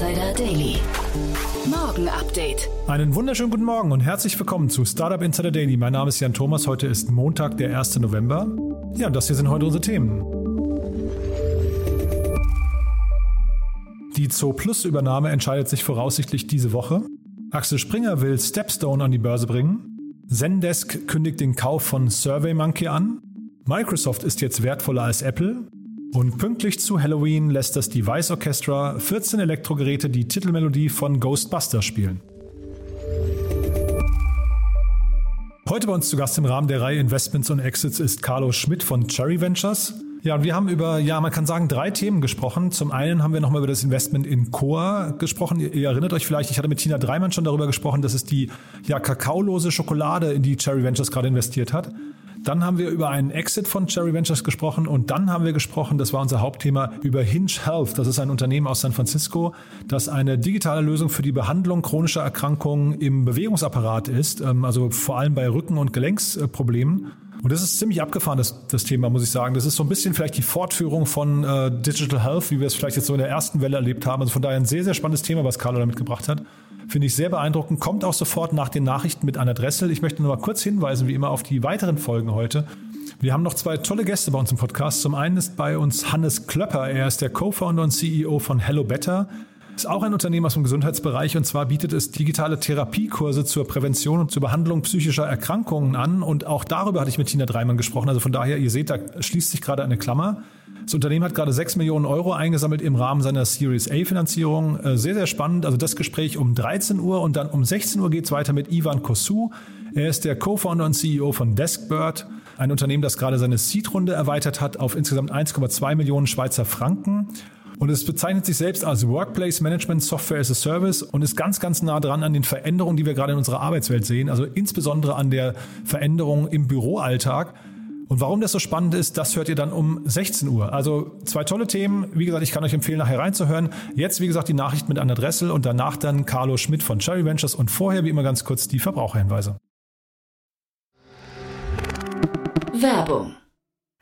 Insider Daily. Morgen Update. Einen wunderschönen guten Morgen und herzlich willkommen zu Startup Insider Daily. Mein Name ist Jan Thomas. Heute ist Montag, der 1. November. Ja, und das hier sind heute unsere Themen. Die Zoo Plus Übernahme entscheidet sich voraussichtlich diese Woche. Axel Springer will Stepstone an die Börse bringen. Zendesk kündigt den Kauf von SurveyMonkey an. Microsoft ist jetzt wertvoller als Apple. Und pünktlich zu Halloween lässt das Device Orchestra 14 Elektrogeräte die Titelmelodie von Ghostbusters spielen. Heute bei uns zu Gast im Rahmen der Reihe Investments und Exits ist Carlo Schmidt von Cherry Ventures. Ja, und wir haben über, ja, man kann sagen, drei Themen gesprochen. Zum einen haben wir nochmal über das Investment in Coa gesprochen. Ihr, ihr, erinnert euch vielleicht, ich hatte mit Tina Dreimann schon darüber gesprochen, dass es die ja, kakaolose Schokolade, in die Cherry Ventures gerade investiert hat. Dann haben wir über einen Exit von Cherry Ventures gesprochen und dann haben wir gesprochen, das war unser Hauptthema, über Hinge Health. Das ist ein Unternehmen aus San Francisco, das eine digitale Lösung für die Behandlung chronischer Erkrankungen im Bewegungsapparat ist, ähm, also vor allem bei Rücken- und Gelenksproblemen. Und das ist ziemlich abgefahren, das, das Thema, muss ich sagen. Das ist so ein bisschen vielleicht die Fortführung von äh, Digital Health, wie wir es vielleicht jetzt so in der ersten Welle erlebt haben. Also von daher ein sehr, sehr spannendes Thema, was Carlo da mitgebracht hat. Finde ich sehr beeindruckend. Kommt auch sofort nach den Nachrichten mit Anna Dressel. Ich möchte nur mal kurz hinweisen, wie immer, auf die weiteren Folgen heute. Wir haben noch zwei tolle Gäste bei uns im Podcast. Zum einen ist bei uns Hannes Klöpper. Er ist der Co-Founder und CEO von Hello Better. Ist auch ein Unternehmen aus dem Gesundheitsbereich und zwar bietet es digitale Therapiekurse zur Prävention und zur Behandlung psychischer Erkrankungen an. Und auch darüber hatte ich mit Tina Dreimann gesprochen. Also von daher, ihr seht, da schließt sich gerade eine Klammer. Das Unternehmen hat gerade 6 Millionen Euro eingesammelt im Rahmen seiner Series A Finanzierung. Äh, sehr, sehr spannend. Also das Gespräch um 13 Uhr und dann um 16 Uhr geht es weiter mit Ivan Kosu. Er ist der Co-Founder und CEO von Deskbird, ein Unternehmen, das gerade seine Seed-Runde erweitert hat auf insgesamt 1,2 Millionen Schweizer Franken. Und es bezeichnet sich selbst als Workplace Management Software as a Service und ist ganz, ganz nah dran an den Veränderungen, die wir gerade in unserer Arbeitswelt sehen. Also insbesondere an der Veränderung im Büroalltag. Und warum das so spannend ist, das hört ihr dann um 16 Uhr. Also zwei tolle Themen. Wie gesagt, ich kann euch empfehlen, nachher reinzuhören. Jetzt, wie gesagt, die Nachricht mit Anna Dressel und danach dann Carlo Schmidt von Cherry Ventures und vorher, wie immer, ganz kurz die Verbraucherhinweise. Werbung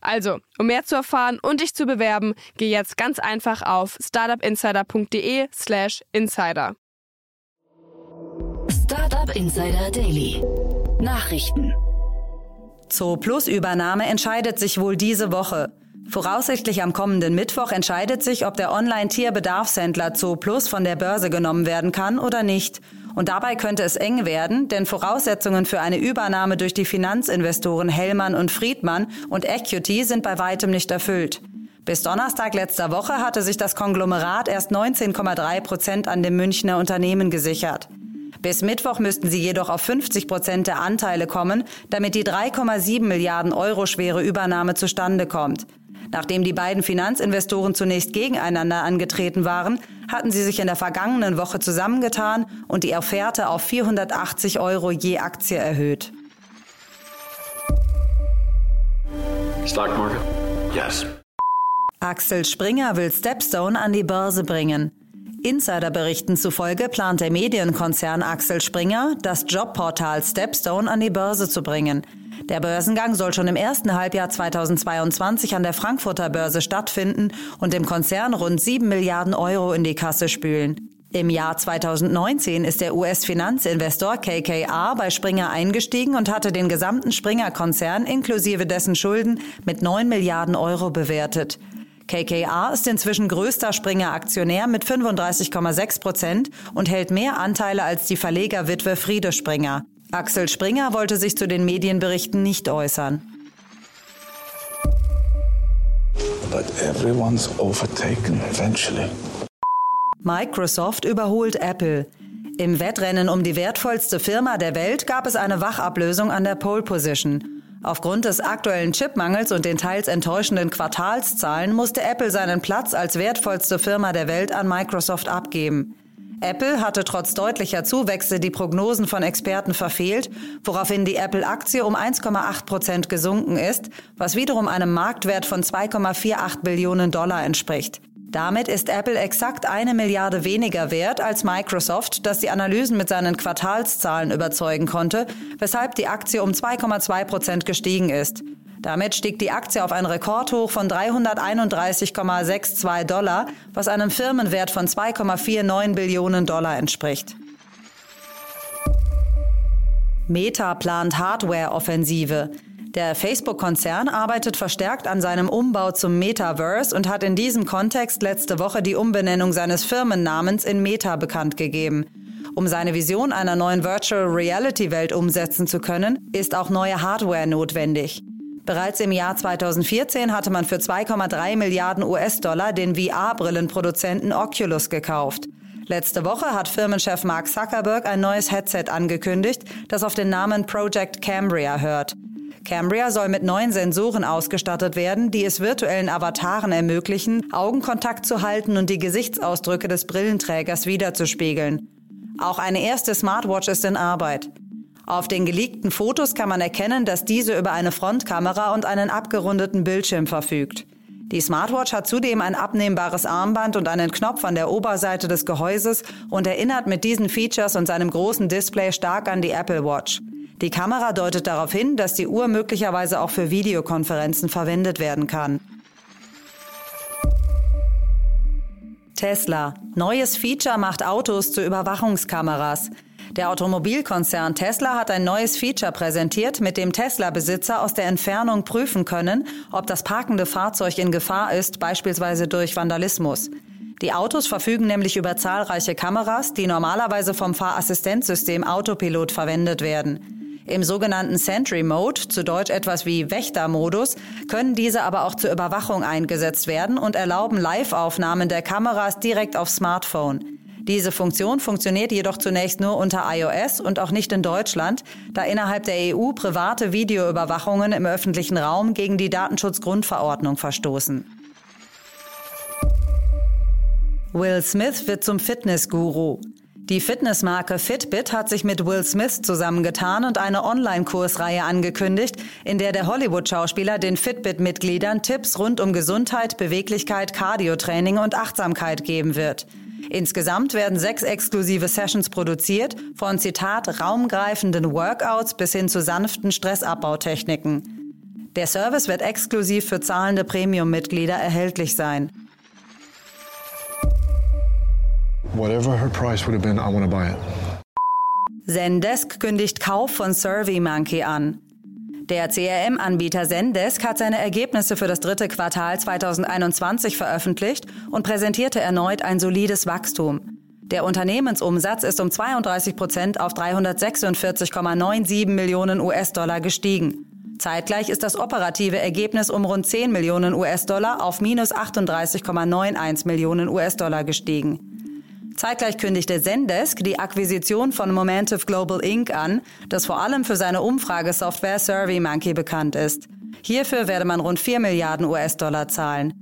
Also, um mehr zu erfahren und dich zu bewerben, geh jetzt ganz einfach auf startupinsider.de/slash insider. Startup Insider Daily Nachrichten Zoo Plus Übernahme entscheidet sich wohl diese Woche. Voraussichtlich am kommenden Mittwoch entscheidet sich, ob der Online-Tierbedarfshändler Zoo Plus von der Börse genommen werden kann oder nicht. Und dabei könnte es eng werden, denn Voraussetzungen für eine Übernahme durch die Finanzinvestoren Hellmann und Friedmann und Equity sind bei weitem nicht erfüllt. Bis Donnerstag letzter Woche hatte sich das Konglomerat erst 19,3 Prozent an dem Münchner Unternehmen gesichert. Bis Mittwoch müssten sie jedoch auf 50 Prozent der Anteile kommen, damit die 3,7 Milliarden Euro schwere Übernahme zustande kommt. Nachdem die beiden Finanzinvestoren zunächst gegeneinander angetreten waren, hatten sie sich in der vergangenen Woche zusammengetan und die Offerte auf 480 Euro je Aktie erhöht. Stock market? Yes. Axel Springer will Stepstone an die Börse bringen. Insiderberichten zufolge plant der Medienkonzern Axel Springer, das Jobportal Stepstone an die Börse zu bringen. Der Börsengang soll schon im ersten Halbjahr 2022 an der Frankfurter Börse stattfinden und dem Konzern rund 7 Milliarden Euro in die Kasse spülen. Im Jahr 2019 ist der US-Finanzinvestor KKR bei Springer eingestiegen und hatte den gesamten Springer-Konzern inklusive dessen Schulden mit 9 Milliarden Euro bewertet. KKR ist inzwischen größter Springer-Aktionär mit 35,6 Prozent und hält mehr Anteile als die Verlegerwitwe Friede Springer. Axel Springer wollte sich zu den Medienberichten nicht äußern. But everyone's overtaken eventually. Microsoft überholt Apple. Im Wettrennen um die wertvollste Firma der Welt gab es eine Wachablösung an der Pole Position. Aufgrund des aktuellen Chipmangels und den teils enttäuschenden Quartalszahlen musste Apple seinen Platz als wertvollste Firma der Welt an Microsoft abgeben. Apple hatte trotz deutlicher Zuwächse die Prognosen von Experten verfehlt, woraufhin die Apple-Aktie um 1,8 Prozent gesunken ist, was wiederum einem Marktwert von 2,48 Billionen Dollar entspricht. Damit ist Apple exakt eine Milliarde weniger wert als Microsoft, das die Analysen mit seinen Quartalszahlen überzeugen konnte, weshalb die Aktie um 2,2 Prozent gestiegen ist. Damit stieg die Aktie auf ein Rekordhoch von 331,62 Dollar, was einem Firmenwert von 2,49 Billionen Dollar entspricht. Meta plant Hardware-Offensive. Der Facebook-Konzern arbeitet verstärkt an seinem Umbau zum Metaverse und hat in diesem Kontext letzte Woche die Umbenennung seines Firmennamens in Meta bekannt gegeben. Um seine Vision einer neuen Virtual Reality Welt umsetzen zu können, ist auch neue Hardware notwendig. Bereits im Jahr 2014 hatte man für 2,3 Milliarden US-Dollar den VR-Brillenproduzenten Oculus gekauft. Letzte Woche hat Firmenchef Mark Zuckerberg ein neues Headset angekündigt, das auf den Namen Project Cambria hört. Cambria soll mit neuen Sensoren ausgestattet werden, die es virtuellen Avataren ermöglichen, Augenkontakt zu halten und die Gesichtsausdrücke des Brillenträgers wiederzuspiegeln. Auch eine erste Smartwatch ist in Arbeit. Auf den geleakten Fotos kann man erkennen, dass diese über eine Frontkamera und einen abgerundeten Bildschirm verfügt. Die Smartwatch hat zudem ein abnehmbares Armband und einen Knopf an der Oberseite des Gehäuses und erinnert mit diesen Features und seinem großen Display stark an die Apple Watch. Die Kamera deutet darauf hin, dass die Uhr möglicherweise auch für Videokonferenzen verwendet werden kann. Tesla. Neues Feature macht Autos zu Überwachungskameras. Der Automobilkonzern Tesla hat ein neues Feature präsentiert, mit dem Tesla-Besitzer aus der Entfernung prüfen können, ob das parkende Fahrzeug in Gefahr ist, beispielsweise durch Vandalismus. Die Autos verfügen nämlich über zahlreiche Kameras, die normalerweise vom Fahrassistenzsystem Autopilot verwendet werden. Im sogenannten Sentry Mode, zu Deutsch etwas wie Wächtermodus, können diese aber auch zur Überwachung eingesetzt werden und erlauben Live-Aufnahmen der Kameras direkt auf Smartphone. Diese Funktion funktioniert jedoch zunächst nur unter iOS und auch nicht in Deutschland, da innerhalb der EU private Videoüberwachungen im öffentlichen Raum gegen die Datenschutzgrundverordnung verstoßen. Will Smith wird zum Fitnessguru. Die Fitnessmarke Fitbit hat sich mit Will Smith zusammengetan und eine Online-Kursreihe angekündigt, in der der Hollywood-Schauspieler den Fitbit-Mitgliedern Tipps rund um Gesundheit, Beweglichkeit, Cardiotraining und Achtsamkeit geben wird. Insgesamt werden sechs exklusive Sessions produziert, von Zitat raumgreifenden Workouts bis hin zu sanften Stressabbautechniken. Der Service wird exklusiv für zahlende Premium-Mitglieder erhältlich sein. Whatever her price would have been, I want to buy it. Zendesk kündigt Kauf von SurveyMonkey an. Der CRM-Anbieter Zendesk hat seine Ergebnisse für das dritte Quartal 2021 veröffentlicht und präsentierte erneut ein solides Wachstum. Der Unternehmensumsatz ist um 32 Prozent auf 346,97 Millionen US-Dollar gestiegen. Zeitgleich ist das operative Ergebnis um rund 10 Millionen US-Dollar auf minus 38,91 Millionen US-Dollar gestiegen. Zeitgleich kündigte Zendesk die Akquisition von Momentive Global Inc. an, das vor allem für seine Umfragesoftware SurveyMonkey bekannt ist. Hierfür werde man rund 4 Milliarden US-Dollar zahlen.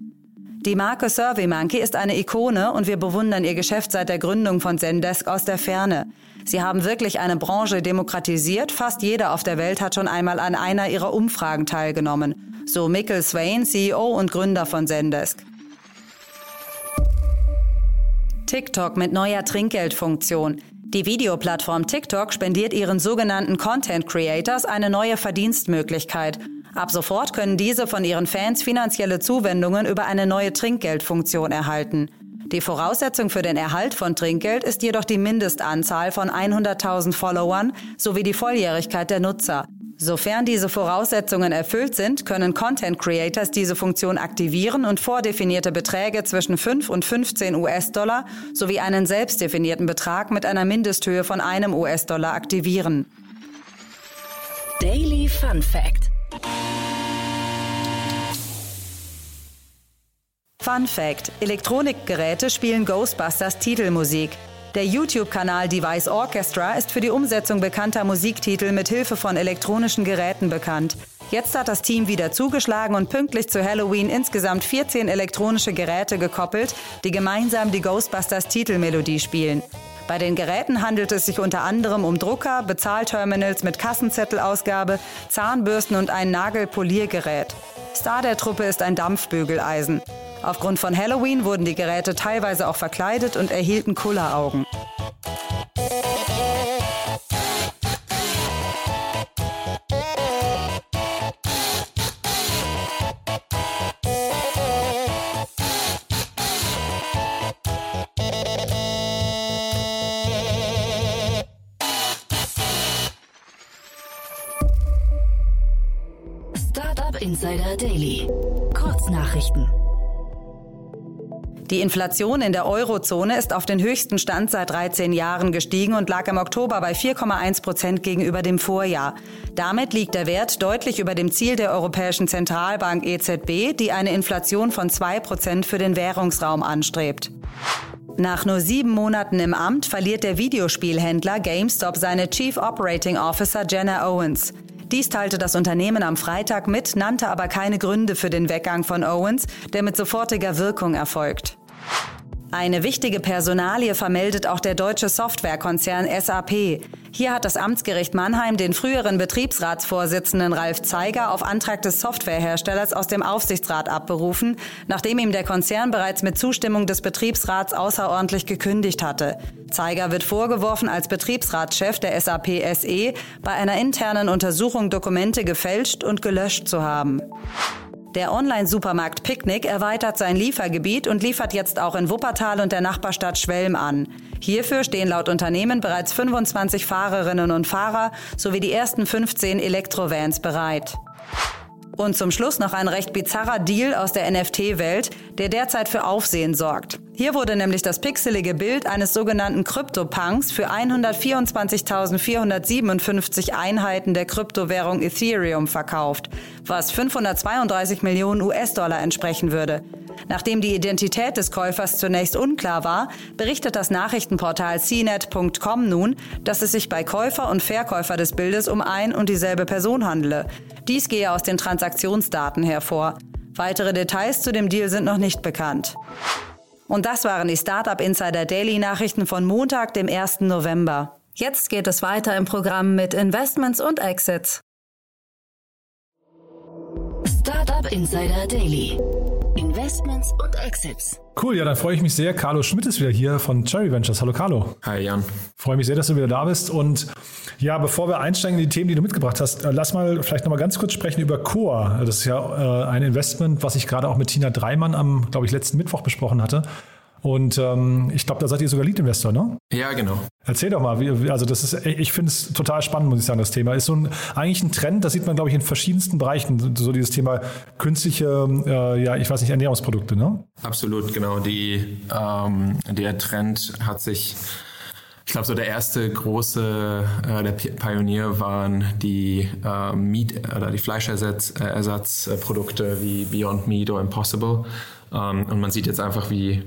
Die Marke SurveyMonkey ist eine Ikone und wir bewundern ihr Geschäft seit der Gründung von Zendesk aus der Ferne. Sie haben wirklich eine Branche demokratisiert. Fast jeder auf der Welt hat schon einmal an einer ihrer Umfragen teilgenommen. So Mikkel Swain, CEO und Gründer von Zendesk. TikTok mit neuer Trinkgeldfunktion. Die Videoplattform TikTok spendiert ihren sogenannten Content Creators eine neue Verdienstmöglichkeit. Ab sofort können diese von ihren Fans finanzielle Zuwendungen über eine neue Trinkgeldfunktion erhalten. Die Voraussetzung für den Erhalt von Trinkgeld ist jedoch die Mindestanzahl von 100.000 Followern sowie die Volljährigkeit der Nutzer. Sofern diese Voraussetzungen erfüllt sind, können Content Creators diese Funktion aktivieren und vordefinierte Beträge zwischen 5 und 15 US-Dollar sowie einen selbstdefinierten Betrag mit einer Mindesthöhe von einem US-Dollar aktivieren. Daily Fun Fact Fun Fact: Elektronikgeräte spielen Ghostbusters Titelmusik. Der YouTube-Kanal Device Orchestra ist für die Umsetzung bekannter Musiktitel mit Hilfe von elektronischen Geräten bekannt. Jetzt hat das Team wieder zugeschlagen und pünktlich zu Halloween insgesamt 14 elektronische Geräte gekoppelt, die gemeinsam die Ghostbusters Titelmelodie spielen. Bei den Geräten handelt es sich unter anderem um Drucker, Bezahlterminals mit Kassenzettelausgabe, Zahnbürsten und ein Nagelpoliergerät. Star der Truppe ist ein Dampfbügeleisen. Aufgrund von Halloween wurden die Geräte teilweise auch verkleidet und erhielten Kulleraugen. Die Inflation in der Eurozone ist auf den höchsten Stand seit 13 Jahren gestiegen und lag im Oktober bei 4,1 Prozent gegenüber dem Vorjahr. Damit liegt der Wert deutlich über dem Ziel der Europäischen Zentralbank EZB, die eine Inflation von 2 Prozent für den Währungsraum anstrebt. Nach nur sieben Monaten im Amt verliert der Videospielhändler GameStop seine Chief Operating Officer Jenna Owens. Dies teilte das Unternehmen am Freitag mit, nannte aber keine Gründe für den Weggang von Owens, der mit sofortiger Wirkung erfolgt. Eine wichtige Personalie vermeldet auch der deutsche Softwarekonzern SAP. Hier hat das Amtsgericht Mannheim den früheren Betriebsratsvorsitzenden Ralf Zeiger auf Antrag des Softwareherstellers aus dem Aufsichtsrat abberufen, nachdem ihm der Konzern bereits mit Zustimmung des Betriebsrats außerordentlich gekündigt hatte. Zeiger wird vorgeworfen, als Betriebsratschef der SAP SE bei einer internen Untersuchung Dokumente gefälscht und gelöscht zu haben. Der Online-Supermarkt Picknick erweitert sein Liefergebiet und liefert jetzt auch in Wuppertal und der Nachbarstadt Schwelm an. Hierfür stehen laut Unternehmen bereits 25 Fahrerinnen und Fahrer sowie die ersten 15 Elektrovans bereit. Und zum Schluss noch ein recht bizarrer Deal aus der NFT-Welt, der derzeit für Aufsehen sorgt. Hier wurde nämlich das pixelige Bild eines sogenannten Krypto-Punks für 124.457 Einheiten der Kryptowährung Ethereum verkauft, was 532 Millionen US-Dollar entsprechen würde. Nachdem die Identität des Käufers zunächst unklar war, berichtet das Nachrichtenportal cnet.com nun, dass es sich bei Käufer und Verkäufer des Bildes um ein und dieselbe Person handele. Dies gehe aus den Transaktionsdaten hervor. Weitere Details zu dem Deal sind noch nicht bekannt. Und das waren die Startup Insider Daily Nachrichten von Montag, dem 1. November. Jetzt geht es weiter im Programm mit Investments und Exits. Insider Daily. Investments und Exits. Cool, ja, dann freue ich mich sehr. Carlo Schmidt ist wieder hier von Cherry Ventures. Hallo Carlo. Hi Jan. Freue mich sehr, dass du wieder da bist. Und ja, bevor wir einsteigen in die Themen, die du mitgebracht hast, äh, lass mal vielleicht nochmal ganz kurz sprechen über Core. Das ist ja äh, ein Investment, was ich gerade auch mit Tina Dreimann am, glaube ich, letzten Mittwoch besprochen hatte. Und ähm, ich glaube, da seid ihr sogar Lead-Investor, ne? Ja, genau. Erzähl doch mal, wie, also das ist, ich finde es total spannend, muss ich sagen, das Thema. Ist so ein, eigentlich ein Trend, das sieht man, glaube ich, in verschiedensten Bereichen, so dieses Thema künstliche, äh, ja, ich weiß nicht, Ernährungsprodukte, ne? Absolut, genau. Die, ähm, der Trend hat sich ich glaube, so der erste große, äh, der Pionier waren die äh, Meat oder die Fleischersatzprodukte äh, wie Beyond Meat oder Impossible. Ähm, und man sieht jetzt einfach, wie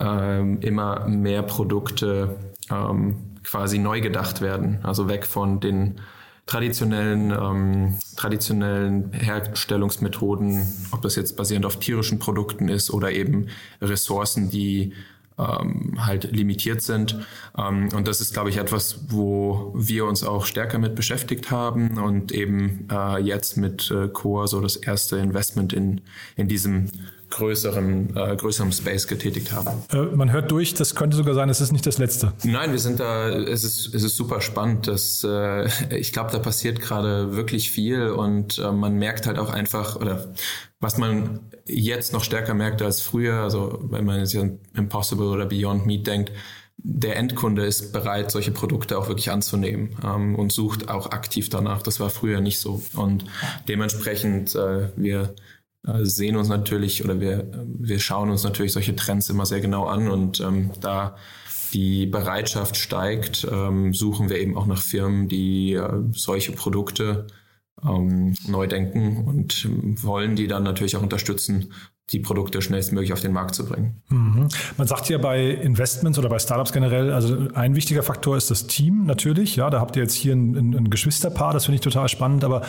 ähm, immer mehr Produkte ähm, quasi neu gedacht werden. Also weg von den traditionellen, ähm, traditionellen Herstellungsmethoden, ob das jetzt basierend auf tierischen Produkten ist oder eben Ressourcen, die ähm, halt limitiert sind. Ähm, und das ist, glaube ich, etwas, wo wir uns auch stärker mit beschäftigt haben und eben äh, jetzt mit äh, Core so das erste Investment in, in diesem größeren, äh, größerem Space getätigt haben. Äh, man hört durch, das könnte sogar sein, es ist nicht das letzte. Nein, wir sind da, es ist, es ist super spannend. Das, äh, ich glaube, da passiert gerade wirklich viel und äh, man merkt halt auch einfach, oder was man jetzt noch stärker merkt als früher, also wenn man jetzt an Impossible oder Beyond Meat denkt, der Endkunde ist bereit, solche Produkte auch wirklich anzunehmen ähm, und sucht auch aktiv danach. Das war früher nicht so. Und dementsprechend, äh, wir sehen uns natürlich oder wir, wir schauen uns natürlich solche Trends immer sehr genau an und ähm, da die Bereitschaft steigt, ähm, suchen wir eben auch nach Firmen, die äh, solche Produkte ähm, neu denken und wollen die dann natürlich auch unterstützen, die Produkte schnellstmöglich auf den Markt zu bringen. Mhm. Man sagt ja bei Investments oder bei Startups generell, also ein wichtiger Faktor ist das Team natürlich. Ja, da habt ihr jetzt hier ein, ein, ein Geschwisterpaar, das finde ich total spannend. Aber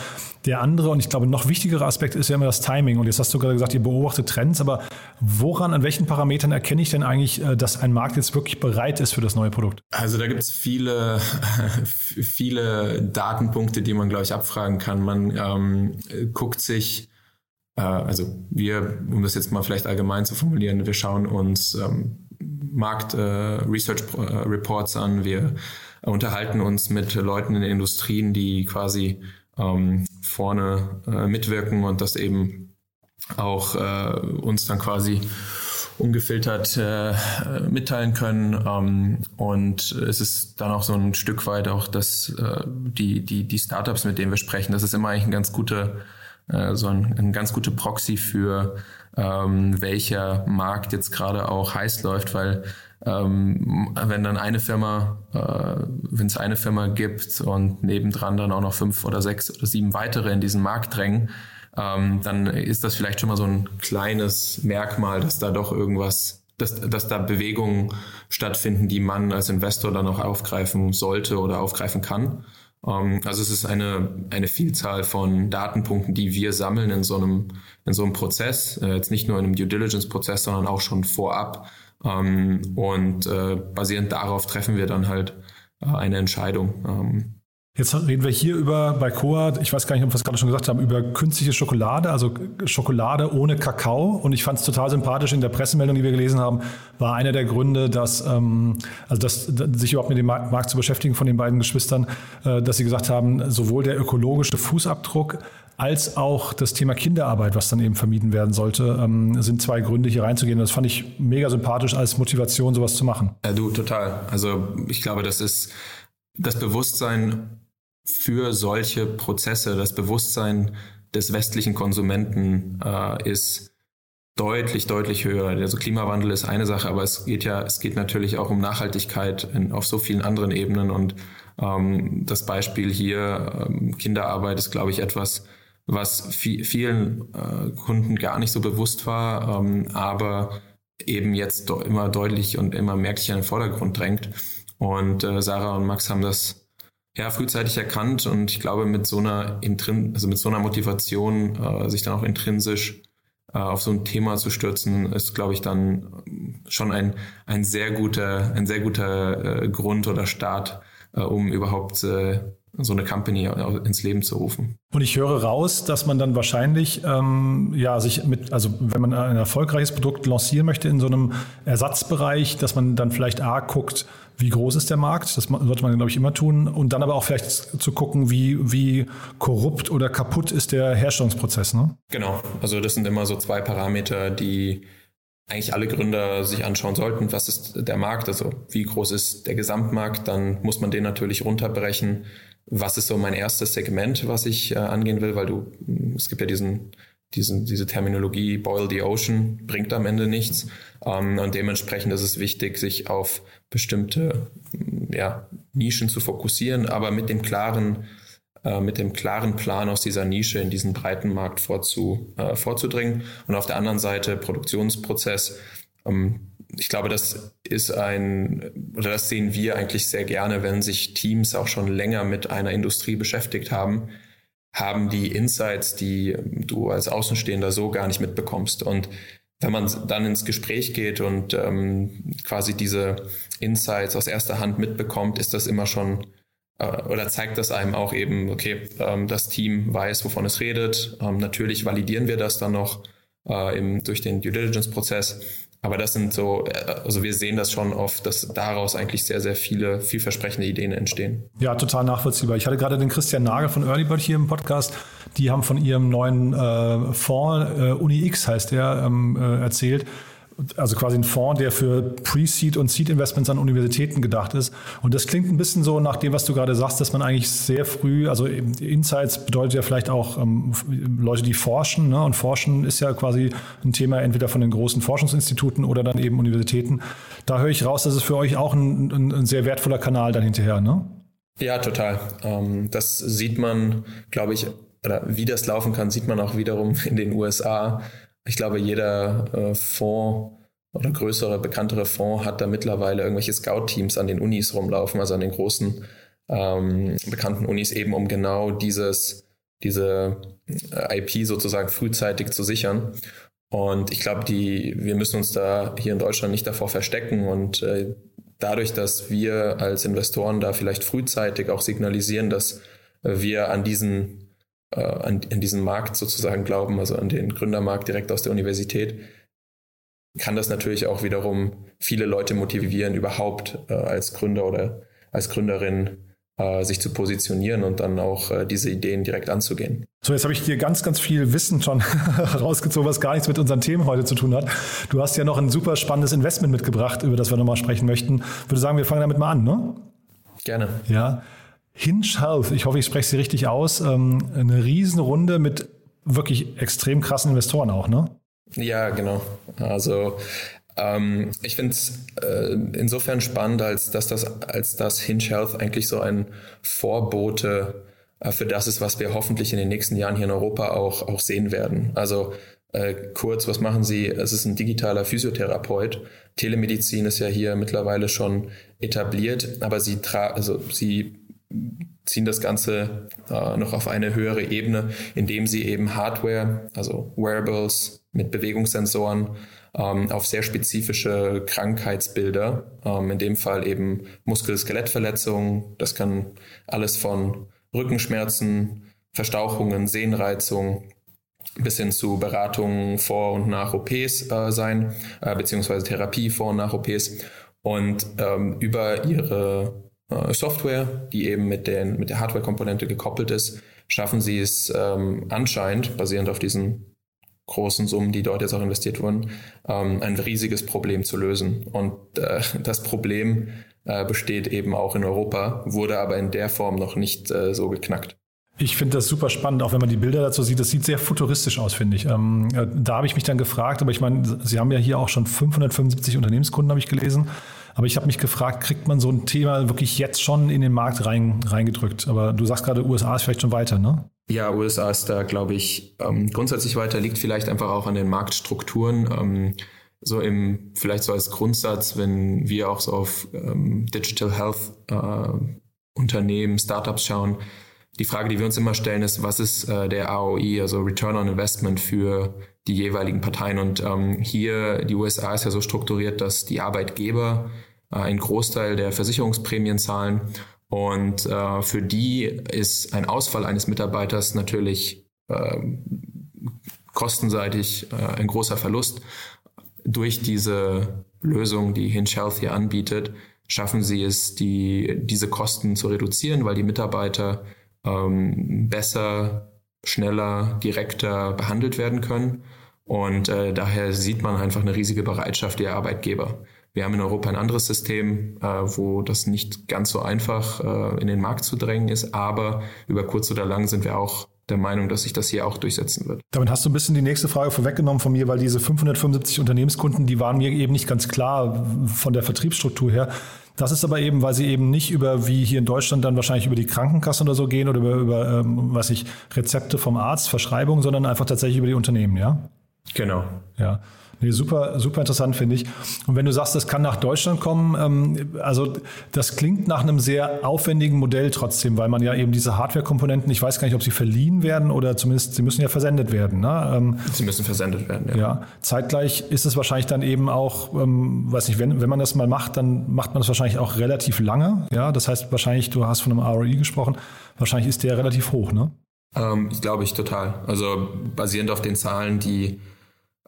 der andere und ich glaube noch wichtigere Aspekt ist ja immer das Timing. Und jetzt hast du gerade gesagt, ihr beobachtet Trends, aber woran, an welchen Parametern erkenne ich denn eigentlich, äh, dass ein Markt jetzt wirklich bereit ist für das neue Produkt? Also da gibt es viele, viele Datenpunkte, die man, glaube ich, abfragen kann. Man ähm, guckt sich äh, also wir, um das jetzt mal vielleicht allgemein zu formulieren, wir schauen uns ähm, Markt äh, äh, an, wir unterhalten uns mit Leuten in den Industrien, die quasi ähm, vorne äh, mitwirken und das eben auch äh, uns dann quasi ungefiltert äh, mitteilen können. Ähm, und es ist dann auch so ein Stück weit auch, dass äh, die, die, die Startups, mit denen wir sprechen, das ist immer eigentlich ein ganz guter äh, so ein, ein ganz guter Proxy für ähm, welcher Markt jetzt gerade auch heiß läuft, weil ähm, wenn dann eine Firma, äh, wenn es eine Firma gibt und nebendran dann auch noch fünf oder sechs oder sieben weitere in diesen Markt drängen, ähm, dann ist das vielleicht schon mal so ein kleines Merkmal, dass da doch irgendwas, dass, dass da Bewegungen stattfinden, die man als Investor dann auch aufgreifen sollte oder aufgreifen kann. Ähm, also es ist eine, eine Vielzahl von Datenpunkten, die wir sammeln in so einem, in so einem Prozess, äh, jetzt nicht nur in einem Due Diligence-Prozess, sondern auch schon vorab. Ähm, und äh, basierend darauf treffen wir dann halt äh, eine Entscheidung. Jetzt reden wir hier über bei Coa, ich weiß gar nicht, ob wir es gerade schon gesagt haben, über künstliche Schokolade, also Schokolade ohne Kakao. Und ich fand es total sympathisch in der Pressemeldung, die wir gelesen haben, war einer der Gründe, dass, ähm, also dass, sich überhaupt mit dem Markt zu beschäftigen von den beiden Geschwistern, äh, dass sie gesagt haben, sowohl der ökologische Fußabdruck als auch das Thema Kinderarbeit, was dann eben vermieden werden sollte, ähm, sind zwei Gründe, hier reinzugehen. Das fand ich mega sympathisch als Motivation, sowas zu machen. Ja, du, total. Also ich glaube, das ist das Bewusstsein für solche Prozesse, das Bewusstsein des westlichen Konsumenten äh, ist deutlich, deutlich höher. Also Klimawandel ist eine Sache, aber es geht ja, es geht natürlich auch um Nachhaltigkeit in, auf so vielen anderen Ebenen und ähm, das Beispiel hier ähm, Kinderarbeit ist, glaube ich, etwas, was vielen äh, Kunden gar nicht so bewusst war, ähm, aber eben jetzt immer deutlich und immer merklich in den Vordergrund drängt. Und äh, Sarah und Max haben das ja, frühzeitig erkannt und ich glaube, mit so einer, Intrin also mit so einer Motivation, äh, sich dann auch intrinsisch äh, auf so ein Thema zu stürzen, ist, glaube ich, dann schon ein, ein sehr guter, ein sehr guter äh, Grund oder Start, äh, um überhaupt äh, so eine Company ins Leben zu rufen. Und ich höre raus, dass man dann wahrscheinlich, ähm, ja, sich mit, also wenn man ein erfolgreiches Produkt lancieren möchte in so einem Ersatzbereich, dass man dann vielleicht A guckt, wie groß ist der Markt, das sollte man, glaube ich, immer tun, und dann aber auch vielleicht zu gucken, wie, wie korrupt oder kaputt ist der Herstellungsprozess. Ne? Genau, also das sind immer so zwei Parameter, die eigentlich alle Gründer sich anschauen sollten, was ist der Markt, also wie groß ist der Gesamtmarkt, dann muss man den natürlich runterbrechen. Was ist so mein erstes Segment, was ich äh, angehen will, weil du, es gibt ja diesen, diesen, diese Terminologie Boil the Ocean, bringt am Ende nichts. Ähm, und dementsprechend ist es wichtig, sich auf bestimmte ja, Nischen zu fokussieren, aber mit dem klaren äh, mit dem klaren Plan aus dieser Nische in diesen breiten Markt vorzu, äh, vorzudringen. Und auf der anderen Seite Produktionsprozess. Ähm, ich glaube, das ist ein, oder das sehen wir eigentlich sehr gerne, wenn sich Teams auch schon länger mit einer Industrie beschäftigt haben, haben die Insights, die du als Außenstehender so gar nicht mitbekommst. Und wenn man dann ins Gespräch geht und ähm, quasi diese Insights aus erster Hand mitbekommt, ist das immer schon äh, oder zeigt das einem auch eben, okay, ähm, das Team weiß, wovon es redet. Ähm, natürlich validieren wir das dann noch äh, im, durch den Due Diligence-Prozess. Aber das sind so, äh, also wir sehen das schon oft, dass daraus eigentlich sehr, sehr viele vielversprechende Ideen entstehen. Ja, total nachvollziehbar. Ich hatte gerade den Christian Nagel von Earlybird hier im Podcast. Die haben von ihrem neuen äh, Fonds, äh, UniX heißt der, ähm, äh, erzählt also quasi ein Fonds, der für Pre-Seed und Seed-Investments an Universitäten gedacht ist. Und das klingt ein bisschen so nach dem, was du gerade sagst, dass man eigentlich sehr früh, also Insights bedeutet ja vielleicht auch ähm, Leute, die forschen. Ne? Und forschen ist ja quasi ein Thema entweder von den großen Forschungsinstituten oder dann eben Universitäten. Da höre ich raus, dass es für euch auch ein, ein, ein sehr wertvoller Kanal dann hinterher, ne? Ja, total. Ähm, das sieht man, glaube ich, oder wie das laufen kann, sieht man auch wiederum in den USA. Ich glaube, jeder äh, Fonds oder größere, bekanntere Fonds hat da mittlerweile irgendwelche Scout-Teams an den Unis rumlaufen, also an den großen ähm, bekannten Unis, eben um genau dieses, diese äh, IP sozusagen frühzeitig zu sichern. Und ich glaube, die, wir müssen uns da hier in Deutschland nicht davor verstecken und äh, dadurch, dass wir als Investoren da vielleicht frühzeitig auch signalisieren, dass wir an diesen äh, an, an diesen Markt sozusagen glauben, also an den Gründermarkt direkt aus der Universität, kann das natürlich auch wiederum viele Leute motivieren, überhaupt äh, als Gründer oder als Gründerin äh, sich zu positionieren und dann auch äh, diese Ideen direkt anzugehen. So, jetzt habe ich dir ganz, ganz viel Wissen schon rausgezogen, was gar nichts mit unseren Themen heute zu tun hat. Du hast ja noch ein super spannendes Investment mitgebracht, über das wir nochmal sprechen möchten. Ich würde sagen, wir fangen damit mal an, ne? Gerne. Ja. Hinge Health, ich hoffe, ich spreche sie richtig aus. Ähm, eine Riesenrunde mit wirklich extrem krassen Investoren auch, ne? Ja, genau. Also ähm, ich finde es äh, insofern spannend, als dass das, als das Hinge Health eigentlich so ein Vorbote äh, für das ist, was wir hoffentlich in den nächsten Jahren hier in Europa auch, auch sehen werden. Also äh, kurz, was machen Sie? Es ist ein digitaler Physiotherapeut. Telemedizin ist ja hier mittlerweile schon etabliert, aber sie, tra also sie ziehen das Ganze äh, noch auf eine höhere Ebene, indem sie eben Hardware, also Wearables mit Bewegungssensoren ähm, auf sehr spezifische Krankheitsbilder, ähm, in dem Fall eben Muskel-Skelettverletzungen, das kann alles von Rückenschmerzen, Verstauchungen, Sehnreizung bis hin zu Beratungen vor und nach OPs äh, sein, äh, beziehungsweise Therapie vor und nach OPs. Und ähm, über ihre Software, die eben mit, den, mit der Hardware-Komponente gekoppelt ist, schaffen sie es ähm, anscheinend, basierend auf diesen großen Summen, die dort jetzt auch investiert wurden, ähm, ein riesiges Problem zu lösen. Und äh, das Problem äh, besteht eben auch in Europa, wurde aber in der Form noch nicht äh, so geknackt. Ich finde das super spannend, auch wenn man die Bilder dazu sieht. Das sieht sehr futuristisch aus, finde ich. Ähm, äh, da habe ich mich dann gefragt, aber ich meine, Sie haben ja hier auch schon 575 Unternehmenskunden, habe ich gelesen. Aber ich habe mich gefragt, kriegt man so ein Thema wirklich jetzt schon in den Markt rein, reingedrückt? Aber du sagst gerade, USA ist vielleicht schon weiter, ne? Ja, USA ist da, glaube ich, ähm, grundsätzlich weiter, liegt vielleicht einfach auch an den Marktstrukturen. Ähm, so im, vielleicht so als Grundsatz, wenn wir auch so auf ähm, Digital Health äh, Unternehmen, Startups schauen, die Frage, die wir uns immer stellen, ist, was ist äh, der AOI, also Return on Investment für die jeweiligen Parteien? Und ähm, hier, die USA ist ja so strukturiert, dass die Arbeitgeber äh, einen Großteil der Versicherungsprämien zahlen. Und äh, für die ist ein Ausfall eines Mitarbeiters natürlich äh, kostenseitig äh, ein großer Verlust. Durch diese Lösung, die Hinge Health hier anbietet, schaffen sie es, die, diese Kosten zu reduzieren, weil die Mitarbeiter ähm, besser, schneller, direkter behandelt werden können. Und äh, daher sieht man einfach eine riesige Bereitschaft der Arbeitgeber. Wir haben in Europa ein anderes System, äh, wo das nicht ganz so einfach äh, in den Markt zu drängen ist, aber über kurz oder lang sind wir auch der Meinung, dass sich das hier auch durchsetzen wird. Damit hast du ein bisschen die nächste Frage vorweggenommen von mir, weil diese 575 Unternehmenskunden, die waren mir eben nicht ganz klar von der Vertriebsstruktur her. Das ist aber eben, weil sie eben nicht über, wie hier in Deutschland dann wahrscheinlich über die Krankenkasse oder so gehen oder über, über ähm, was ich, Rezepte vom Arzt, Verschreibungen, sondern einfach tatsächlich über die Unternehmen, ja? Genau. Ja. Nee, super, super interessant, finde ich. Und wenn du sagst, das kann nach Deutschland kommen, ähm, also das klingt nach einem sehr aufwendigen Modell trotzdem, weil man ja eben diese Hardware-Komponenten, ich weiß gar nicht, ob sie verliehen werden oder zumindest sie müssen ja versendet werden. Ne? Ähm, sie müssen versendet werden, ja. ja. Zeitgleich ist es wahrscheinlich dann eben auch, ähm, weiß nicht, wenn, wenn man das mal macht, dann macht man das wahrscheinlich auch relativ lange. Ja, das heißt wahrscheinlich, du hast von einem ROI gesprochen, wahrscheinlich ist der relativ hoch, ne? Ähm, ich glaube ich total. Also basierend auf den Zahlen, die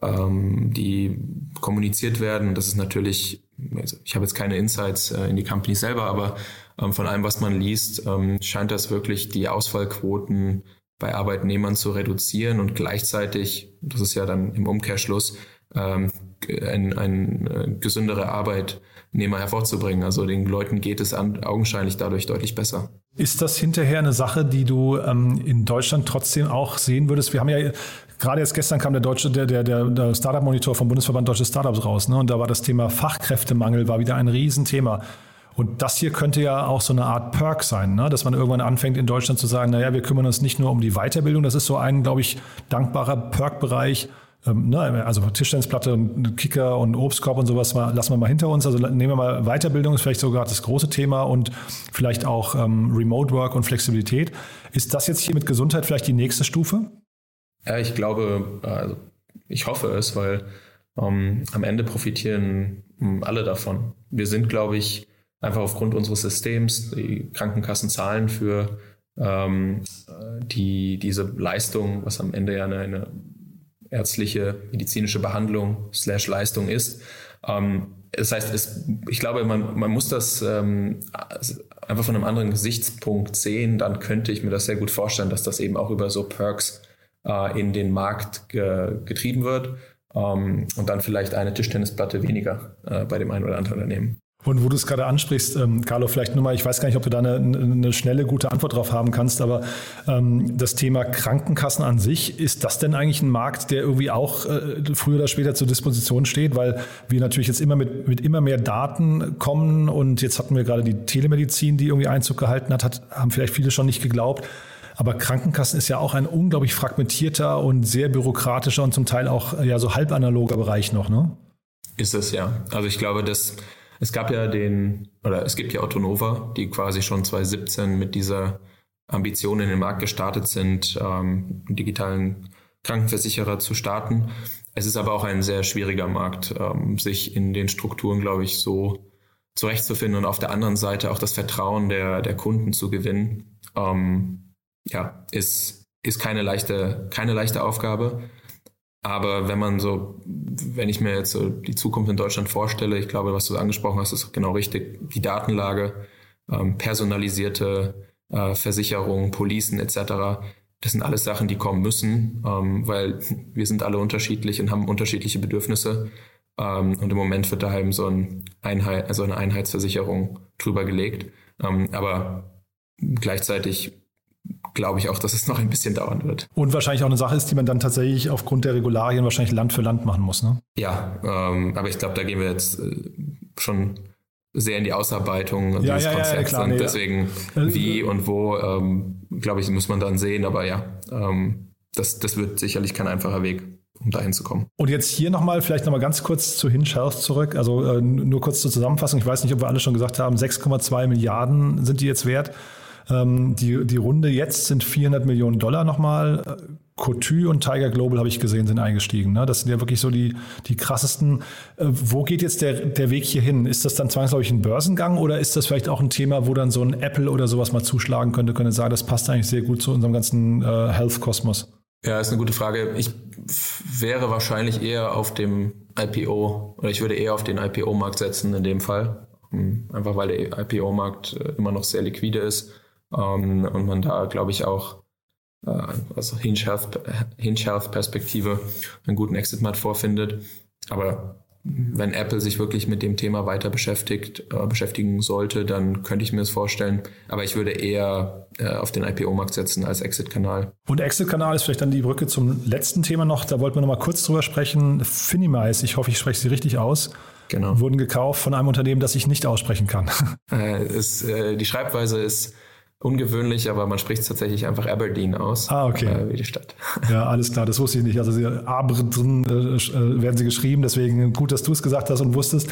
ähm, die kommuniziert werden. Das ist natürlich, also ich habe jetzt keine Insights äh, in die Company selber, aber ähm, von allem, was man liest, ähm, scheint das wirklich die Ausfallquoten bei Arbeitnehmern zu reduzieren und gleichzeitig, das ist ja dann im Umkehrschluss, ähm, ein, ein äh, gesündere Arbeitnehmer hervorzubringen. Also den Leuten geht es an, augenscheinlich dadurch deutlich besser. Ist das hinterher eine Sache, die du ähm, in Deutschland trotzdem auch sehen würdest? Wir haben ja gerade jetzt gestern kam der deutsche, der, der, der Startup-Monitor vom Bundesverband Deutsche Startups raus, ne? Und da war das Thema Fachkräftemangel war wieder ein Riesenthema. Und das hier könnte ja auch so eine Art Perk sein, ne? dass man irgendwann anfängt in Deutschland zu sagen, naja, wir kümmern uns nicht nur um die Weiterbildung, das ist so ein, glaube ich, dankbarer Perk-Bereich. Ähm, ne? Also Tischtennisplatte und Kicker und Obstkorb und sowas mal, lassen wir mal hinter uns. Also nehmen wir mal Weiterbildung, ist vielleicht sogar das große Thema und vielleicht auch ähm, Remote Work und Flexibilität. Ist das jetzt hier mit Gesundheit vielleicht die nächste Stufe? Ja, ich glaube, also ich hoffe es, weil ähm, am Ende profitieren ähm, alle davon. Wir sind, glaube ich, einfach aufgrund unseres Systems, die Krankenkassen zahlen für ähm, die, diese Leistung, was am Ende ja eine, eine ärztliche, medizinische Behandlung slash Leistung ist. Ähm, das heißt, es, ich glaube, man, man muss das ähm, einfach von einem anderen Gesichtspunkt sehen. Dann könnte ich mir das sehr gut vorstellen, dass das eben auch über so Perks äh, in den Markt ge getrieben wird ähm, und dann vielleicht eine Tischtennisplatte weniger äh, bei dem einen oder anderen Unternehmen. Und wo du es gerade ansprichst, ähm, Carlo, vielleicht nur mal, ich weiß gar nicht, ob du da eine, eine schnelle, gute Antwort drauf haben kannst, aber ähm, das Thema Krankenkassen an sich, ist das denn eigentlich ein Markt, der irgendwie auch äh, früher oder später zur Disposition steht, weil wir natürlich jetzt immer mit, mit immer mehr Daten kommen und jetzt hatten wir gerade die Telemedizin, die irgendwie Einzug gehalten hat, hat haben vielleicht viele schon nicht geglaubt. Aber Krankenkassen ist ja auch ein unglaublich fragmentierter und sehr bürokratischer und zum Teil auch ja so halbanaloger Bereich noch, ne? Ist es ja. Also ich glaube, dass es gab ja den, oder es gibt ja Autonova, die quasi schon 2017 mit dieser Ambition in den Markt gestartet sind, ähm, digitalen Krankenversicherer zu starten. Es ist aber auch ein sehr schwieriger Markt, ähm, sich in den Strukturen, glaube ich, so zurechtzufinden und auf der anderen Seite auch das Vertrauen der, der Kunden zu gewinnen. Ähm, ja, ist, ist keine leichte, keine leichte Aufgabe. Aber wenn man so, wenn ich mir jetzt so die Zukunft in Deutschland vorstelle, ich glaube, was du angesprochen hast, ist genau richtig. Die Datenlage, ähm, personalisierte äh, Versicherungen, Policen etc. Das sind alles Sachen, die kommen müssen, ähm, weil wir sind alle unterschiedlich und haben unterschiedliche Bedürfnisse. Ähm, und im Moment wird da eben so ein Einheit, also eine Einheitsversicherung drüber gelegt. Ähm, aber gleichzeitig glaube ich auch, dass es noch ein bisschen dauern wird. Und wahrscheinlich auch eine Sache ist, die man dann tatsächlich aufgrund der Regularien wahrscheinlich Land für Land machen muss, ne? Ja, ähm, aber ich glaube, da gehen wir jetzt äh, schon sehr in die Ausarbeitung ja, dieses ja, Konzepts. Ja, klar, und nee, deswegen äh, wie und wo, ähm, glaube ich, muss man dann sehen. Aber ja, ähm, das, das wird sicherlich kein einfacher Weg um dahin zu kommen. Und jetzt hier nochmal, vielleicht nochmal ganz kurz zu Hinge Health zurück. Also äh, nur kurz zur Zusammenfassung. Ich weiß nicht, ob wir alle schon gesagt haben, 6,2 Milliarden sind die jetzt wert. Ähm, die, die Runde jetzt sind 400 Millionen Dollar nochmal. Coty und Tiger Global habe ich gesehen, sind eingestiegen. Ne? Das sind ja wirklich so die, die krassesten. Äh, wo geht jetzt der, der Weg hier hin? Ist das dann zwangsläufig ein Börsengang oder ist das vielleicht auch ein Thema, wo dann so ein Apple oder sowas mal zuschlagen könnte, könnte sagen, das passt eigentlich sehr gut zu unserem ganzen äh, Health-Kosmos? Ja, ist eine gute Frage. Ich wäre wahrscheinlich eher auf dem IPO oder ich würde eher auf den IPO-Markt setzen in dem Fall. Hm, einfach weil der IPO-Markt äh, immer noch sehr liquide ist ähm, und man da, glaube ich, auch äh, also Hinge Health, Hinge Health Perspektive einen guten Exit-Markt vorfindet. Aber wenn Apple sich wirklich mit dem Thema weiter beschäftigt, äh, beschäftigen sollte, dann könnte ich mir das vorstellen. Aber ich würde eher äh, auf den IPO-Markt setzen als Exit-Kanal. Und Exit-Kanal ist vielleicht dann die Brücke zum letzten Thema noch. Da wollten wir noch mal kurz drüber sprechen. Finimize, ich hoffe, ich spreche sie richtig aus. Genau. Wurden gekauft von einem Unternehmen, das ich nicht aussprechen kann. Äh, ist, äh, die Schreibweise ist ungewöhnlich, aber man spricht es tatsächlich einfach Aberdeen aus. Ah, okay. Äh, wie die Stadt. Ja, alles klar, das wusste ich nicht. Also Aberdeen äh, äh, werden sie geschrieben, deswegen gut, dass du es gesagt hast und wusstest.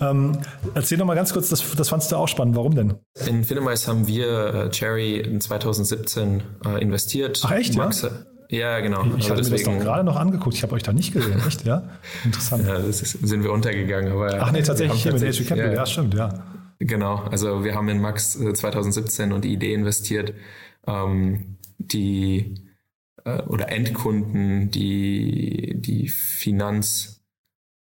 Ähm, erzähl doch mal ganz kurz, das, das fandst du auch spannend. Warum denn? In Finemize haben wir äh, Cherry in 2017 äh, investiert. Ach echt, Max, ja? Ja, genau. Ich also mir das doch gerade noch angeguckt. Ich habe euch da nicht gesehen. Echt, ja? Interessant. Ja, das ist, sind wir untergegangen. Aber Ach nee, tatsächlich hier mit HV Capital. Ja, ja, stimmt, ja. Genau, also wir haben in Max 2017 äh, und die Idee investiert, ähm, die äh, oder Endkunden, die die Finanz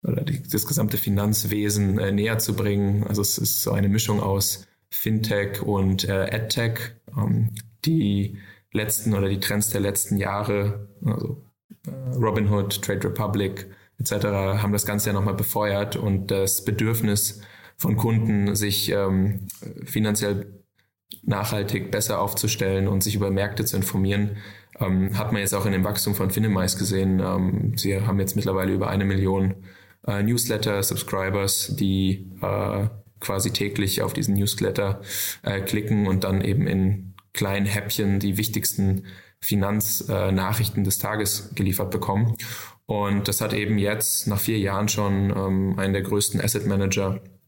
oder die, das gesamte Finanzwesen äh, näher zu bringen. Also es ist so eine Mischung aus Fintech und äh, AdTech. Ähm, die letzten oder die Trends der letzten Jahre, also äh, Robinhood, Trade Republic etc., haben das Ganze ja nochmal befeuert und das Bedürfnis von Kunden, sich ähm, finanziell nachhaltig besser aufzustellen und sich über Märkte zu informieren, ähm, hat man jetzt auch in dem Wachstum von Finemize gesehen. Ähm, sie haben jetzt mittlerweile über eine Million äh, Newsletter-Subscribers, die äh, quasi täglich auf diesen Newsletter äh, klicken und dann eben in kleinen Häppchen die wichtigsten Finanznachrichten des Tages geliefert bekommen. Und das hat eben jetzt nach vier Jahren schon ähm, einen der größten Asset Manager äh,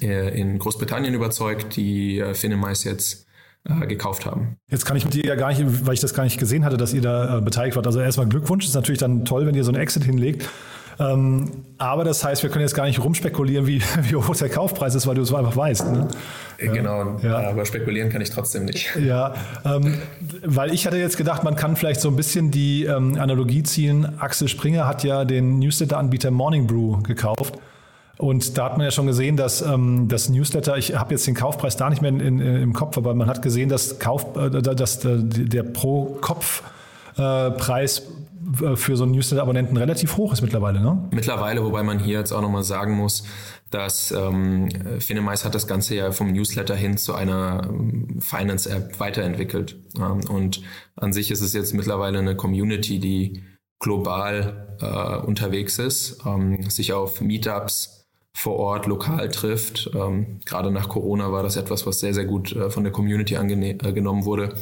in Großbritannien überzeugt, die äh, Finemize jetzt äh, gekauft haben. Jetzt kann ich mit dir ja gar nicht, weil ich das gar nicht gesehen hatte, dass ihr da äh, beteiligt wart. Also erstmal Glückwunsch, ist natürlich dann toll, wenn ihr so einen Exit hinlegt. Ähm, aber das heißt, wir können jetzt gar nicht rumspekulieren, wie, wie hoch der Kaufpreis ist, weil du es einfach weißt. Ne? Genau, ja. aber spekulieren kann ich trotzdem nicht. Ja, ähm, weil ich hatte jetzt gedacht, man kann vielleicht so ein bisschen die ähm, Analogie ziehen. Axel Springer hat ja den Newsletter-Anbieter Morning Brew gekauft. Und da hat man ja schon gesehen, dass ähm, das Newsletter, ich habe jetzt den Kaufpreis da nicht mehr in, in, im Kopf, aber man hat gesehen, dass, Kauf, äh, dass äh, der Pro-Kopf-Preis äh, für so einen Newsletter-Abonnenten relativ hoch ist mittlerweile, ne? Mittlerweile, wobei man hier jetzt auch nochmal sagen muss, dass ähm, Finemize hat das Ganze ja vom Newsletter hin zu einer ähm, Finance-App weiterentwickelt. Ähm, und an sich ist es jetzt mittlerweile eine Community, die global äh, unterwegs ist, ähm, sich auf Meetups vor Ort lokal trifft. Ähm, gerade nach Corona war das etwas, was sehr, sehr gut äh, von der Community angenommen äh, wurde.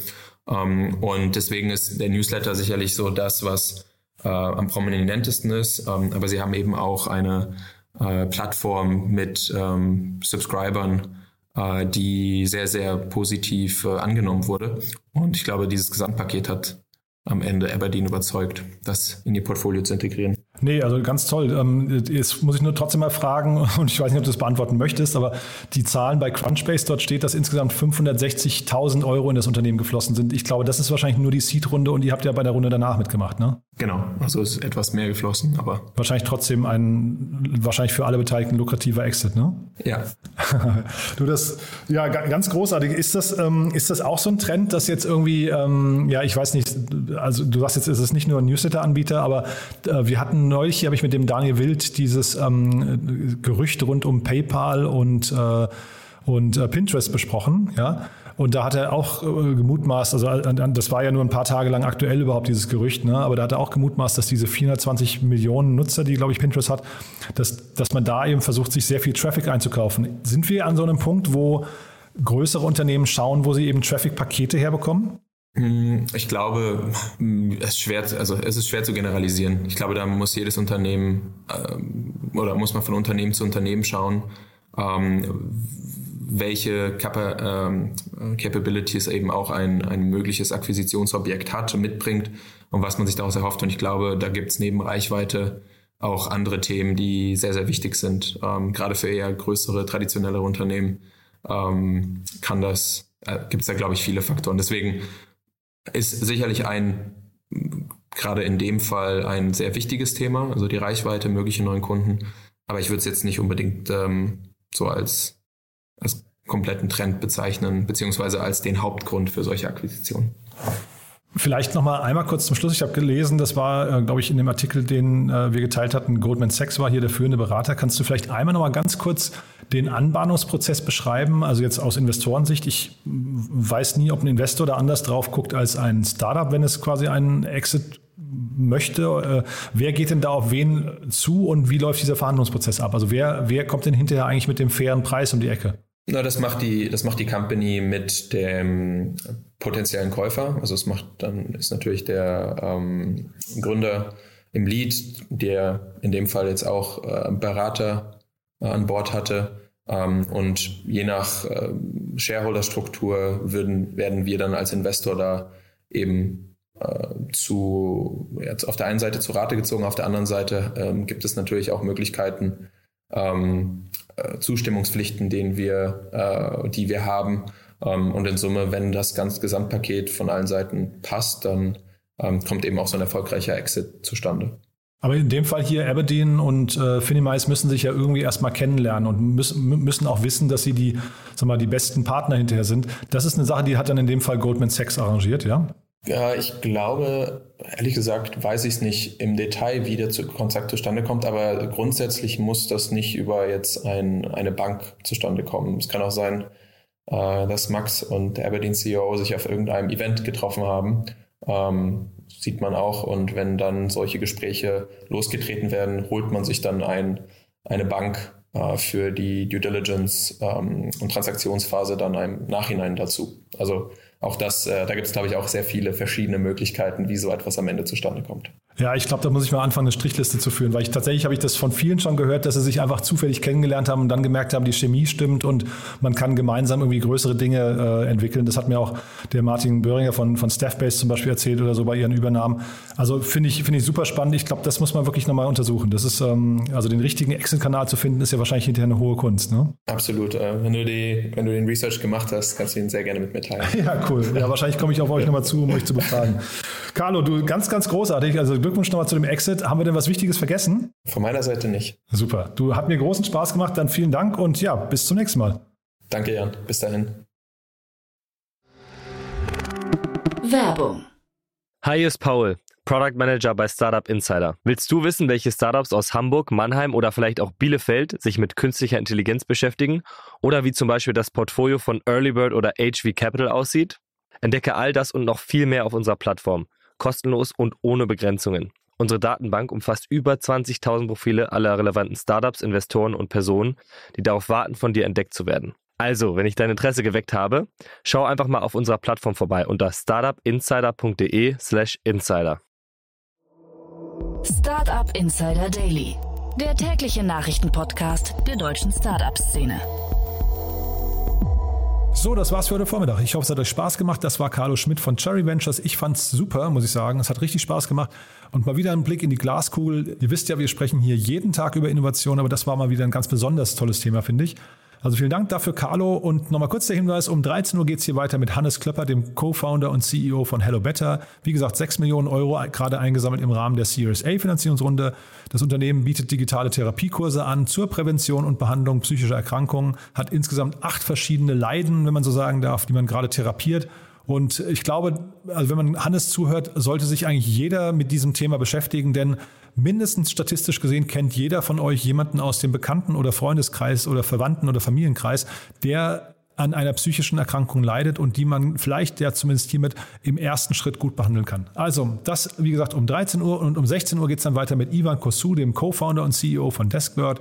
Ähm, und deswegen ist der Newsletter sicherlich so das, was äh, am prominentesten ist. Ähm, aber sie haben eben auch eine äh, Plattform mit ähm, Subscribern, äh, die sehr, sehr positiv äh, angenommen wurde. Und ich glaube, dieses Gesamtpaket hat am Ende Aberdeen überzeugt, das in ihr Portfolio zu integrieren. Nee, also ganz toll. Ähm, jetzt muss ich nur trotzdem mal fragen, und ich weiß nicht, ob du das beantworten möchtest, aber die Zahlen bei Crunchbase, dort steht, dass insgesamt 560.000 Euro in das Unternehmen geflossen sind. Ich glaube, das ist wahrscheinlich nur die Seed-Runde und ihr habt ja bei der Runde danach mitgemacht, ne? Genau, also ist etwas mehr geflossen, aber. Wahrscheinlich trotzdem ein, wahrscheinlich für alle Beteiligten lukrativer Exit, ne? Ja. du, das, ja, ganz großartig. Ist das, ähm, ist das auch so ein Trend, dass jetzt irgendwie, ähm, ja, ich weiß nicht, also du sagst jetzt, ist es nicht nur ein Newsletter-Anbieter, aber äh, wir hatten neulich habe ich mit dem Daniel Wild dieses ähm, Gerücht rund um PayPal und, äh, und äh, Pinterest besprochen, ja. Und da hat er auch äh, gemutmaßt, also äh, das war ja nur ein paar Tage lang aktuell überhaupt dieses Gerücht, ne? aber da hat er auch gemutmaßt, dass diese 420 Millionen Nutzer, die glaube ich Pinterest hat, dass, dass man da eben versucht, sich sehr viel Traffic einzukaufen. Sind wir an so einem Punkt, wo größere Unternehmen schauen, wo sie eben Traffic-Pakete herbekommen? Hm, ich glaube, es ist schwer, also es ist schwer zu generalisieren. Ich glaube, da muss jedes Unternehmen ähm, oder muss man von Unternehmen zu Unternehmen schauen, ähm, welche ähm, Capabilities eben auch ein, ein mögliches Akquisitionsobjekt hat und mitbringt und was man sich daraus erhofft. Und ich glaube, da gibt es neben Reichweite auch andere Themen, die sehr, sehr wichtig sind. Gerade für eher größere, traditionellere Unternehmen kann das, äh, gibt es da, glaube ich, viele Faktoren. Deswegen ist sicherlich ein, gerade in dem Fall, ein sehr wichtiges Thema, also die Reichweite, mögliche neuen Kunden. Aber ich würde es jetzt nicht unbedingt ähm, so als, als kompletten Trend bezeichnen, beziehungsweise als den Hauptgrund für solche Akquisitionen. Vielleicht noch mal einmal kurz zum Schluss. Ich habe gelesen, das war, äh, glaube ich, in dem Artikel, den äh, wir geteilt hatten. Goldman Sachs war hier der führende Berater. Kannst du vielleicht einmal noch mal ganz kurz den Anbahnungsprozess beschreiben? Also jetzt aus Investorensicht. Ich weiß nie, ob ein Investor da anders drauf guckt als ein Startup, wenn es quasi einen Exit möchte. Äh, wer geht denn da auf wen zu und wie läuft dieser Verhandlungsprozess ab? Also wer, wer kommt denn hinterher eigentlich mit dem fairen Preis um die Ecke? Na, das macht die, das macht die Company mit dem potenziellen Käufer. Also es macht dann ist natürlich der ähm, Gründer im Lead, der in dem Fall jetzt auch äh, Berater äh, an Bord hatte. Ähm, und je nach äh, Shareholder-Struktur würden, werden wir dann als Investor da eben äh, zu jetzt auf der einen Seite zu Rate gezogen, auf der anderen Seite ähm, gibt es natürlich auch Möglichkeiten, ähm, äh, Zustimmungspflichten, den wir, äh, die wir haben. Ähm, und in Summe, wenn das ganze Gesamtpaket von allen Seiten passt, dann ähm, kommt eben auch so ein erfolgreicher Exit zustande. Aber in dem Fall hier Aberdeen und äh, Finimize müssen sich ja irgendwie erstmal kennenlernen und müssen, müssen auch wissen, dass sie die, sag mal, die besten Partner hinterher sind. Das ist eine Sache, die hat dann in dem Fall Goldman Sachs arrangiert, ja? Ja, ich glaube, ehrlich gesagt, weiß ich es nicht im Detail, wie der Kontakt zustande kommt, aber grundsätzlich muss das nicht über jetzt ein, eine Bank zustande kommen. Es kann auch sein, äh, dass Max und der Aberdeen CEO sich auf irgendeinem Event getroffen haben. Ähm, sieht man auch. Und wenn dann solche Gespräche losgetreten werden, holt man sich dann ein, eine Bank äh, für die Due Diligence ähm, und Transaktionsphase dann im Nachhinein dazu. Also auch das, äh, da gibt es, glaube ich, auch sehr viele verschiedene Möglichkeiten, wie so etwas am Ende zustande kommt. Ja, ich glaube, da muss ich mal anfangen, eine Strichliste zu führen, weil ich tatsächlich habe ich das von vielen schon gehört, dass sie sich einfach zufällig kennengelernt haben und dann gemerkt haben, die Chemie stimmt und man kann gemeinsam irgendwie größere Dinge äh, entwickeln. Das hat mir auch der Martin Böhringer von, von Staffbase zum Beispiel erzählt oder so bei ihren Übernahmen. Also finde ich, finde ich super spannend. Ich glaube, das muss man wirklich nochmal untersuchen. Das ist, ähm, also den richtigen Exit-Kanal zu finden, ist ja wahrscheinlich hinterher eine hohe Kunst. Ne? Absolut. Äh, wenn, du die, wenn du den Research gemacht hast, kannst du ihn sehr gerne mit mir teilen. ja, cool. Ja, wahrscheinlich komme ich auf euch nochmal zu, um euch zu befragen. Carlo, du ganz, ganz großartig. Also Glückwunsch nochmal zu dem Exit. Haben wir denn was Wichtiges vergessen? Von meiner Seite nicht. Super. Du hat mir großen Spaß gemacht. Dann vielen Dank und ja, bis zum nächsten Mal. Danke, Jan. Bis dahin. Werbung. Hi, hier ist Paul, Product Manager bei Startup Insider. Willst du wissen, welche Startups aus Hamburg, Mannheim oder vielleicht auch Bielefeld sich mit künstlicher Intelligenz beschäftigen? Oder wie zum Beispiel das Portfolio von Earlybird oder HV Capital aussieht? Entdecke all das und noch viel mehr auf unserer Plattform. Kostenlos und ohne Begrenzungen. Unsere Datenbank umfasst über 20.000 Profile aller relevanten Startups, Investoren und Personen, die darauf warten, von dir entdeckt zu werden. Also, wenn ich dein Interesse geweckt habe, schau einfach mal auf unserer Plattform vorbei unter startupinsider.de/slash insider. Startup Insider Daily, der tägliche Nachrichtenpodcast der deutschen Startup-Szene. So, das war's für heute Vormittag. Ich hoffe, es hat euch Spaß gemacht. Das war Carlo Schmidt von Cherry Ventures. Ich fand's super, muss ich sagen. Es hat richtig Spaß gemacht. Und mal wieder ein Blick in die Glaskugel. Ihr wisst ja, wir sprechen hier jeden Tag über Innovation, aber das war mal wieder ein ganz besonders tolles Thema, finde ich. Also vielen Dank dafür, Carlo. Und nochmal kurz der Hinweis, um 13 Uhr geht's hier weiter mit Hannes Klöpper, dem Co-Founder und CEO von Hello Better. Wie gesagt, 6 Millionen Euro gerade eingesammelt im Rahmen der Series A Finanzierungsrunde. Das Unternehmen bietet digitale Therapiekurse an zur Prävention und Behandlung psychischer Erkrankungen, hat insgesamt acht verschiedene Leiden, wenn man so sagen darf, die man gerade therapiert. Und ich glaube, also wenn man Hannes zuhört, sollte sich eigentlich jeder mit diesem Thema beschäftigen, denn mindestens statistisch gesehen kennt jeder von euch jemanden aus dem Bekannten- oder Freundeskreis oder Verwandten- oder Familienkreis, der an einer psychischen Erkrankung leidet und die man vielleicht ja zumindest hiermit im ersten Schritt gut behandeln kann. Also das, wie gesagt, um 13 Uhr und um 16 Uhr geht es dann weiter mit Ivan Kosu, dem Co-Founder und CEO von Deskbird.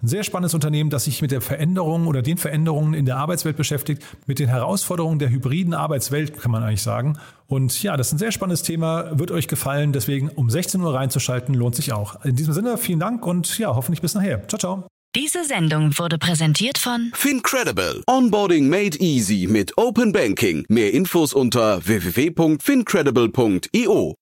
Ein sehr spannendes Unternehmen, das sich mit der Veränderung oder den Veränderungen in der Arbeitswelt beschäftigt, mit den Herausforderungen der hybriden Arbeitswelt, kann man eigentlich sagen. Und ja, das ist ein sehr spannendes Thema, wird euch gefallen. Deswegen um 16 Uhr reinzuschalten, lohnt sich auch. In diesem Sinne, vielen Dank und ja, hoffentlich bis nachher. Ciao, ciao. Diese Sendung wurde präsentiert von Fincredible. Onboarding made easy mit Open Banking. Mehr Infos unter www.fincredible.io.